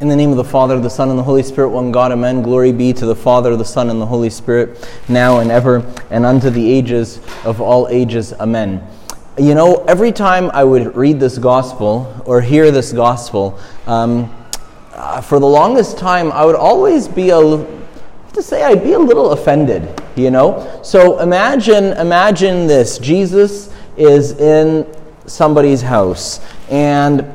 In the name of the Father, the Son, and the Holy Spirit, one God, amen. Glory be to the Father, the Son, and the Holy Spirit, now and ever, and unto the ages of all ages, amen. You know, every time I would read this gospel or hear this gospel, um, uh, for the longest time, I would always be a, to say, I'd be a little offended, you know? So imagine, imagine this Jesus is in somebody's house, and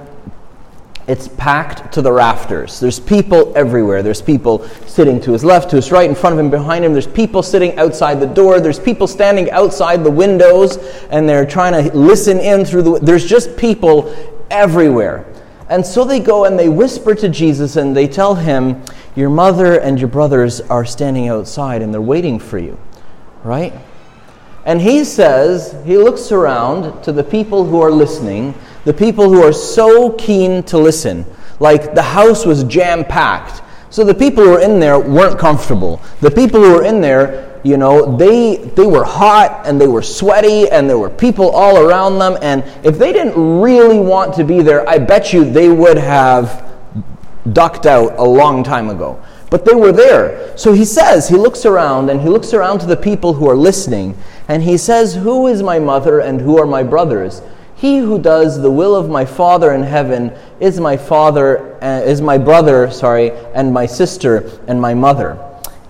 it's packed to the rafters. There's people everywhere. There's people sitting to his left, to his right, in front of him, behind him. There's people sitting outside the door. There's people standing outside the windows and they're trying to listen in through the There's just people everywhere. And so they go and they whisper to Jesus and they tell him, Your mother and your brothers are standing outside and they're waiting for you. Right? And he says, he looks around to the people who are listening the people who are so keen to listen. Like the house was jam packed. So the people who were in there weren't comfortable. The people who were in there, you know, they, they were hot and they were sweaty and there were people all around them. And if they didn't really want to be there, I bet you they would have ducked out a long time ago. But they were there. So he says, he looks around and he looks around to the people who are listening and he says, Who is my mother and who are my brothers? He who does the will of my Father in heaven is my father, uh, is my brother, sorry, and my sister and my mother.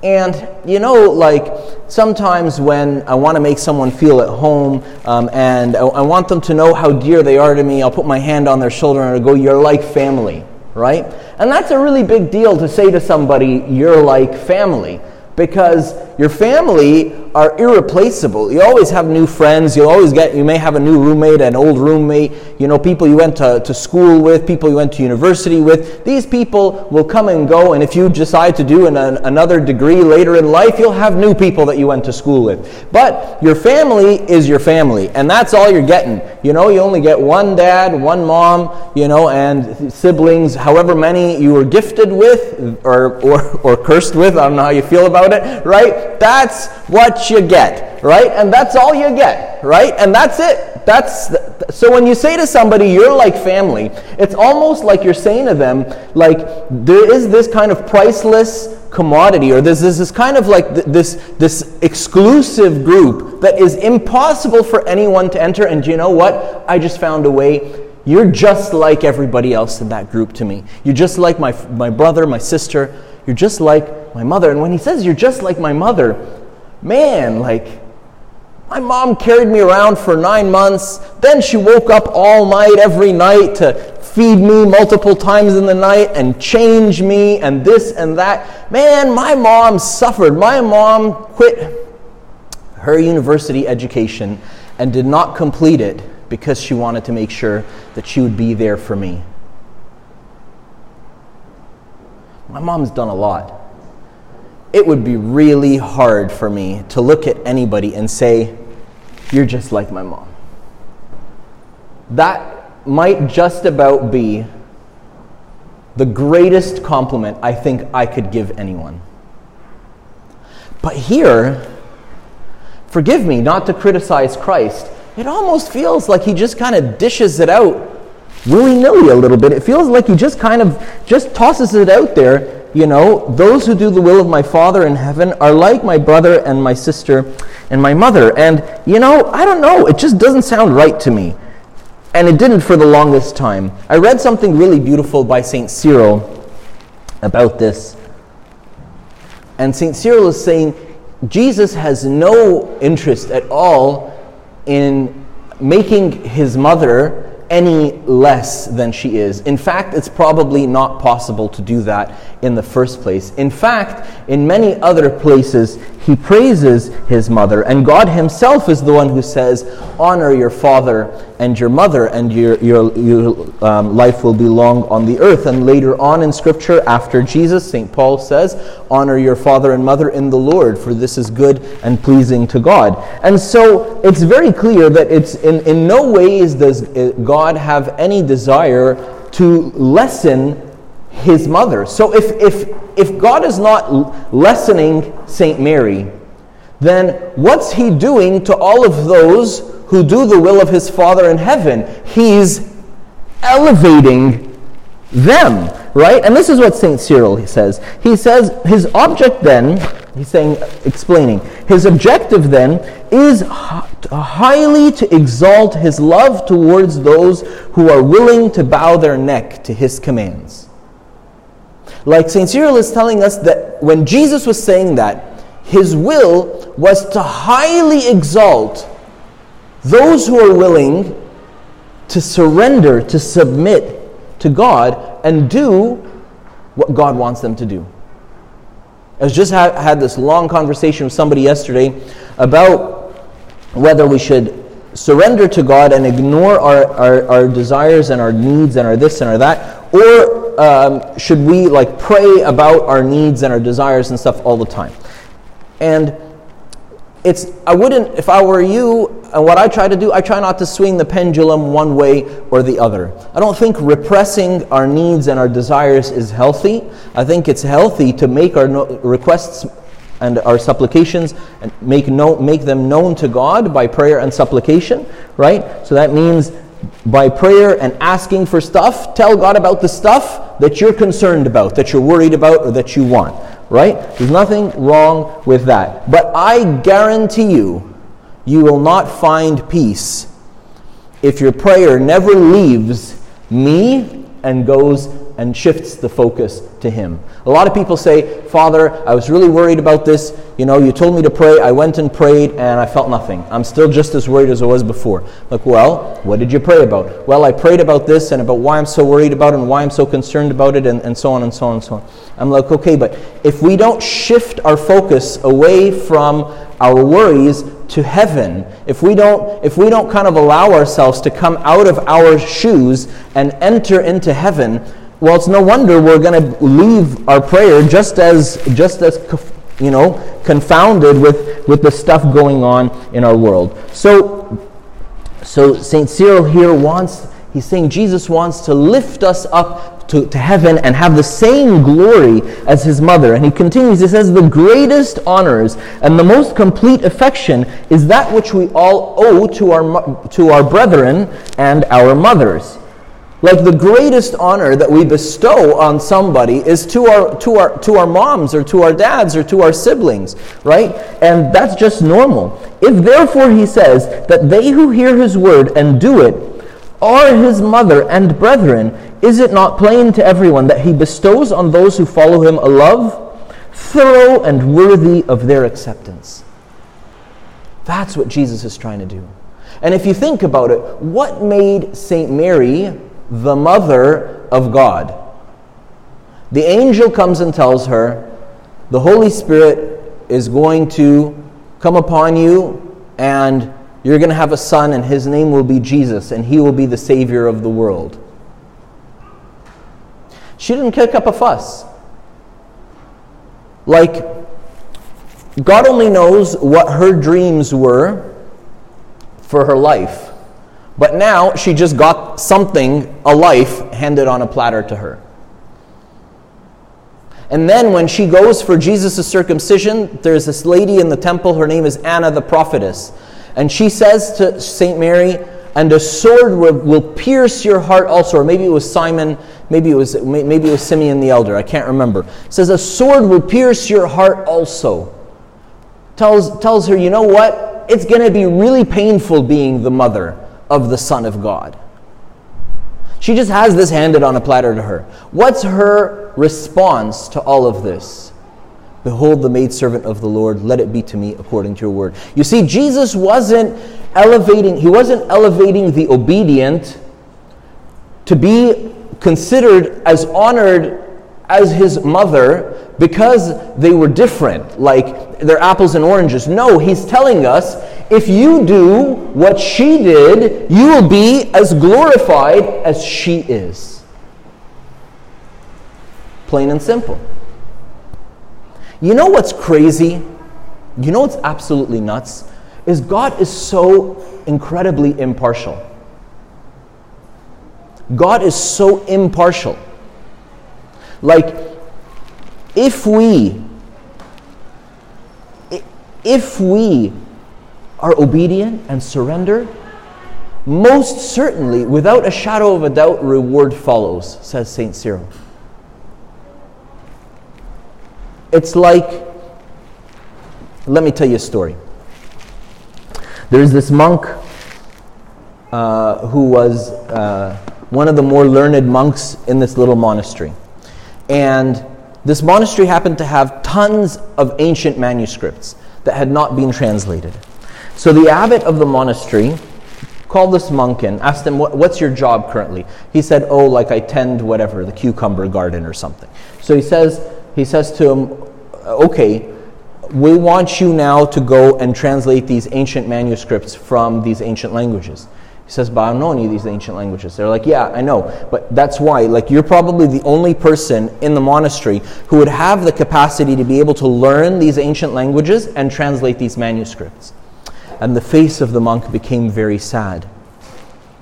And you know, like sometimes when I want to make someone feel at home um, and I, I, want them to know how dear they are to me, I'll put my hand on their shoulder and I'll go, You're like family, right? And that's a really big deal to say to somebody, You're like family because your family are irreplaceable. You always have new friends. You always get, you may have a new roommate, an old roommate, you know, people you went to, to school with, people you went to university with. These people will come and go, and if you decide to do an, an, another degree later in life, you'll have new people that you went to school with. But your family is your family, and that's all you're getting. You know, you only get one dad, one mom, you know, and siblings, however many you were gifted with or, or, or cursed with. I don't know how you feel about it, right? That's what you get, right? And that's all you get, right? And that's it. That's the, so when you say to somebody you're like family, it's almost like you're saying to them like there is this kind of priceless commodity or there's this, this kind of like this this exclusive group that is impossible for anyone to enter and you know what? I just found a way you're just like everybody else in that group to me. You're just like my, my brother, my sister. You're just like my mother. And when he says you're just like my mother, man, like, my mom carried me around for nine months. Then she woke up all night every night to feed me multiple times in the night and change me and this and that. Man, my mom suffered. My mom quit her university education and did not complete it because she wanted to make sure that she would be there for me. My mom's done a lot it would be really hard for me to look at anybody and say, You're just like my mom. That might just about be the greatest compliment I think I could give anyone. But here, forgive me not to criticize Christ, it almost feels like he just kind of dishes it out willy nilly a little bit. It feels like he just kind of just tosses it out there you know, those who do the will of my Father in heaven are like my brother and my sister and my mother. And, you know, I don't know, it just doesn't sound right to me. And it didn't for the longest time. I read something really beautiful by St. Cyril about this. And St. Cyril is saying Jesus has no interest at all in making his mother any less than she is. In fact, it's probably not possible to do that in the first place. In fact, in many other places, he praises his mother, and God himself is the one who says, Honor your father and your mother, and your, your, your um, life will be long on the earth. And later on in Scripture, after Jesus, St. Paul says, Honor your father and mother in the Lord, for this is good and pleasing to God. And so it's very clear that it's in, in no ways does uh, God have any desire to lessen his mother. So if, if, if God is not lessening St. Mary, then what's he doing to all of those who do the will of his Father in heaven. He's elevating them. right? And this is what St. Cyril he says. He says, his object then, he's saying, explaining, his objective then is highly to exalt his love towards those who are willing to bow their neck to his commands. Like St. Cyril is telling us that when Jesus was saying that, his will was to highly exalt those who are willing to surrender, to submit to God, and do what God wants them to do. I was just ha- had this long conversation with somebody yesterday about whether we should surrender to God and ignore our, our, our desires and our needs and our this and our that, or um, should we like pray about our needs and our desires and stuff all the time? And it's I wouldn't if I were you and what I try to do I try not to swing the pendulum one way or the other. I don't think repressing our needs and our desires is healthy. I think it's healthy to make our no, requests and our supplications and make no, make them known to God by prayer and supplication, right? So that means by prayer and asking for stuff, tell God about the stuff that you're concerned about, that you're worried about or that you want right? There's nothing wrong with that. But I guarantee you, you will not find peace if your prayer never leaves me and goes and shifts the focus to Him. A lot of people say, Father, I was really worried about this. You know, you told me to pray. I went and prayed and I felt nothing. I'm still just as worried as I was before. Like, well, what did you pray about? Well, I prayed about this and about why I'm so worried about it and why I'm so concerned about it and, and so on and so on and so on. I'm like, okay, but if we don't shift our focus away from our worries to heaven, if we don't if we don't kind of allow ourselves to come out of our shoes and enter into heaven, well, it's no wonder we're going to leave our prayer just as just as you know confounded with with the stuff going on in our world. So so St. Cyril here wants he's saying Jesus wants to lift us up to, to heaven and have the same glory as his mother. And he continues, he says, The greatest honors and the most complete affection is that which we all owe to our, to our brethren and our mothers. Like the greatest honor that we bestow on somebody is to our, to, our, to our moms or to our dads or to our siblings, right? And that's just normal. If therefore he says that they who hear his word and do it are his mother and brethren, is it not plain to everyone that he bestows on those who follow him a love thorough and worthy of their acceptance? That's what Jesus is trying to do. And if you think about it, what made St. Mary the mother of God? The angel comes and tells her, The Holy Spirit is going to come upon you, and you're going to have a son, and his name will be Jesus, and he will be the Savior of the world. She didn't kick up a fuss. Like, God only knows what her dreams were for her life. But now she just got something, a life, handed on a platter to her. And then when she goes for Jesus' circumcision, there's this lady in the temple, her name is Anna the prophetess. And she says to St. Mary, and a sword will, will, pierce your heart also. Or maybe it was Simon, maybe it was, maybe it was Simeon the elder, I can't remember. It says, a sword will pierce your heart also. Tells, tells her, you know what? It's going to be really painful being the mother of the Son of God. She just has this handed on a platter to her. What's her response to all of this? Behold the maidservant of the Lord, let it be to me according to your word. You see, Jesus wasn't elevating, he wasn't elevating the obedient to be considered as honored as his mother because they were different, like they're apples and oranges. No, he's telling us if you do what she did, you will be as glorified as she is. Plain and simple. You know what's crazy? You know what's absolutely nuts? Is God is so incredibly impartial. God is so impartial. Like, if we, if we are obedient and surrender, most certainly, without a shadow of a doubt, reward follows, says St. Cyril. It's like, let me tell you a story. There's this monk uh, who was uh, one of the more learned monks in this little monastery. And this monastery happened to have tons of ancient manuscripts that had not been translated. So the abbot of the monastery called this monk in, asked him, What's your job currently? He said, Oh, like I tend whatever, the cucumber garden or something. So he says, he says to him, Okay, we want you now to go and translate these ancient manuscripts from these ancient languages. He says, but I don't know any of these ancient languages. They're like, yeah, I know. But that's why, like, you're probably the only person in the monastery who would have the capacity to be able to learn these ancient languages and translate these manuscripts. And the face of the monk became very sad.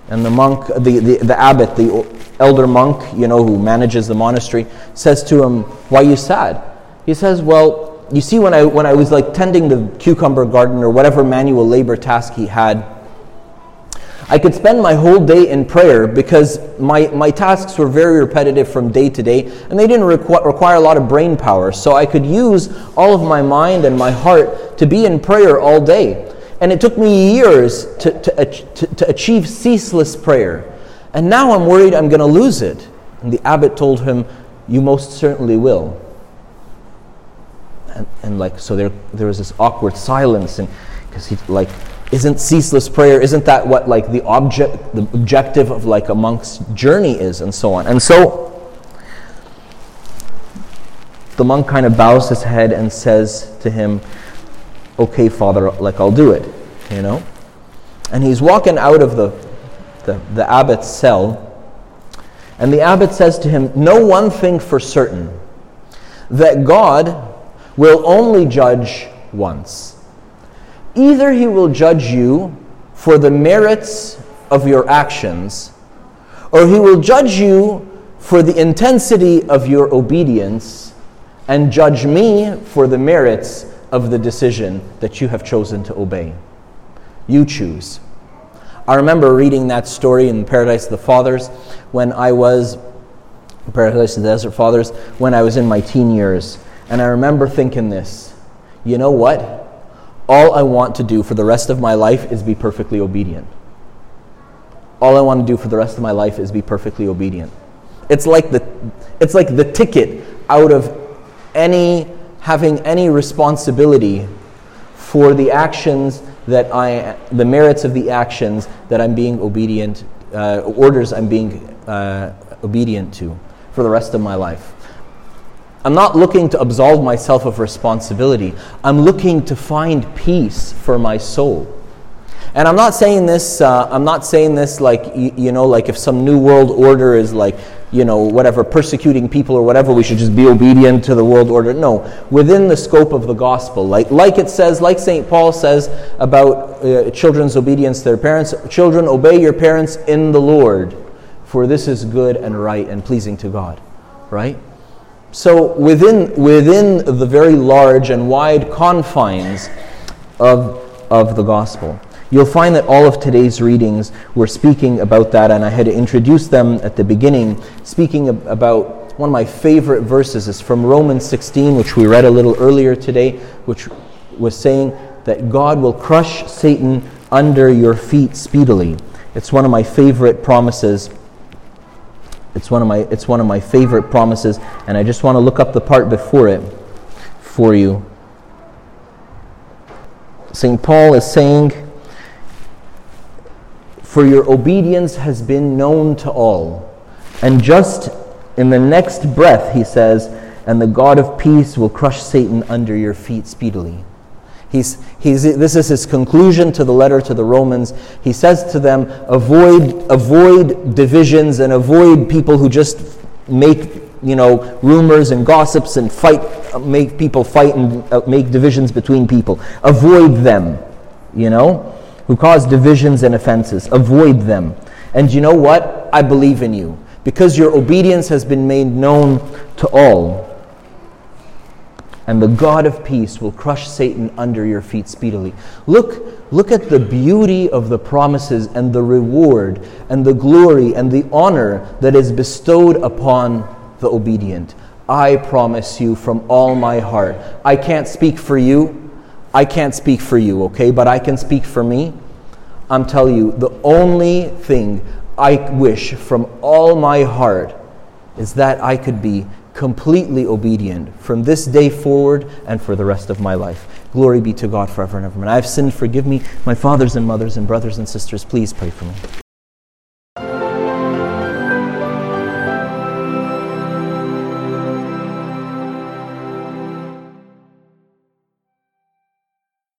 And the monk, the, the, the abbot, the elder monk, you know, who manages the monastery, says to him, Why are you sad? He says, Well, you see, when I, when I was like tending the cucumber garden or whatever manual labor task he had, I could spend my whole day in prayer because my, my tasks were very repetitive from day to day and they didn't requ- require a lot of brain power. So I could use all of my mind and my heart to be in prayer all day. And it took me years to, to, to, to achieve ceaseless prayer. And now I'm worried I'm going to lose it. And the abbot told him, You most certainly will. And, and like, so there, there was this awkward silence. And because he, like, isn't ceaseless prayer, isn't that what, like, the object, the objective of, like, a monk's journey is, and so on. And so, the monk kind of bows his head and says to him, okay, Father, like I'll do it, you know? And he's walking out of the, the, the abbot's cell, and the abbot says to him, Know one thing for certain, that God will only judge once. Either he will judge you for the merits of your actions, or he will judge you for the intensity of your obedience, and judge me for the merits of the decision that you have chosen to obey. You choose. I remember reading that story in Paradise of the Fathers when I was, Paradise of the Desert Fathers, when I was in my teen years. And I remember thinking this you know what? All I want to do for the rest of my life is be perfectly obedient. All I want to do for the rest of my life is be perfectly obedient. It's like the, it's like the ticket out of any having any responsibility for the actions that I, the merits of the actions that I'm being obedient, uh, orders I'm being uh, obedient to for the rest of my life. I'm not looking to absolve myself of responsibility. I'm looking to find peace for my soul. And I'm not saying this. Uh, I'm not saying this like you, you know, like if some new world order is like you know, whatever, persecuting people or whatever, we should just be obedient to the world order. No, within the scope of the gospel. Like, like it says, like St. Paul says about uh, children's obedience to their parents children, obey your parents in the Lord, for this is good and right and pleasing to God. Right? So, within, within the very large and wide confines of, of the gospel. You'll find that all of today's readings were speaking about that, and I had introduced them at the beginning, speaking about one of my favorite verses is from Romans 16, which we read a little earlier today, which was saying that God will crush Satan under your feet speedily. It's one of my favorite promises. It's one of my, it's one of my favorite promises, and I just want to look up the part before it for you. St. Paul is saying, for your obedience has been known to all. And just in the next breath, he says, and the God of peace will crush Satan under your feet speedily. He's, he's, this is his conclusion to the letter to the Romans. He says to them, avoid, avoid divisions and avoid people who just make you know, rumors and gossips and fight, make people fight and uh, make divisions between people. Avoid them, you know who cause divisions and offenses. Avoid them. And you know what? I believe in you. Because your obedience has been made known to all. And the God of peace will crush Satan under your feet speedily. Look, look at the beauty of the promises and the reward and the glory and the honor that is bestowed upon the obedient. I promise you from all my heart. I can't speak for you. I can't speak for you, okay? But I can speak for me. I'm telling you, the only thing I wish from all my heart is that I could be completely obedient from this day forward and for the rest of my life. Glory be to God forever and ever. And I have sinned, forgive me. My fathers and mothers and brothers and sisters, please pray for me.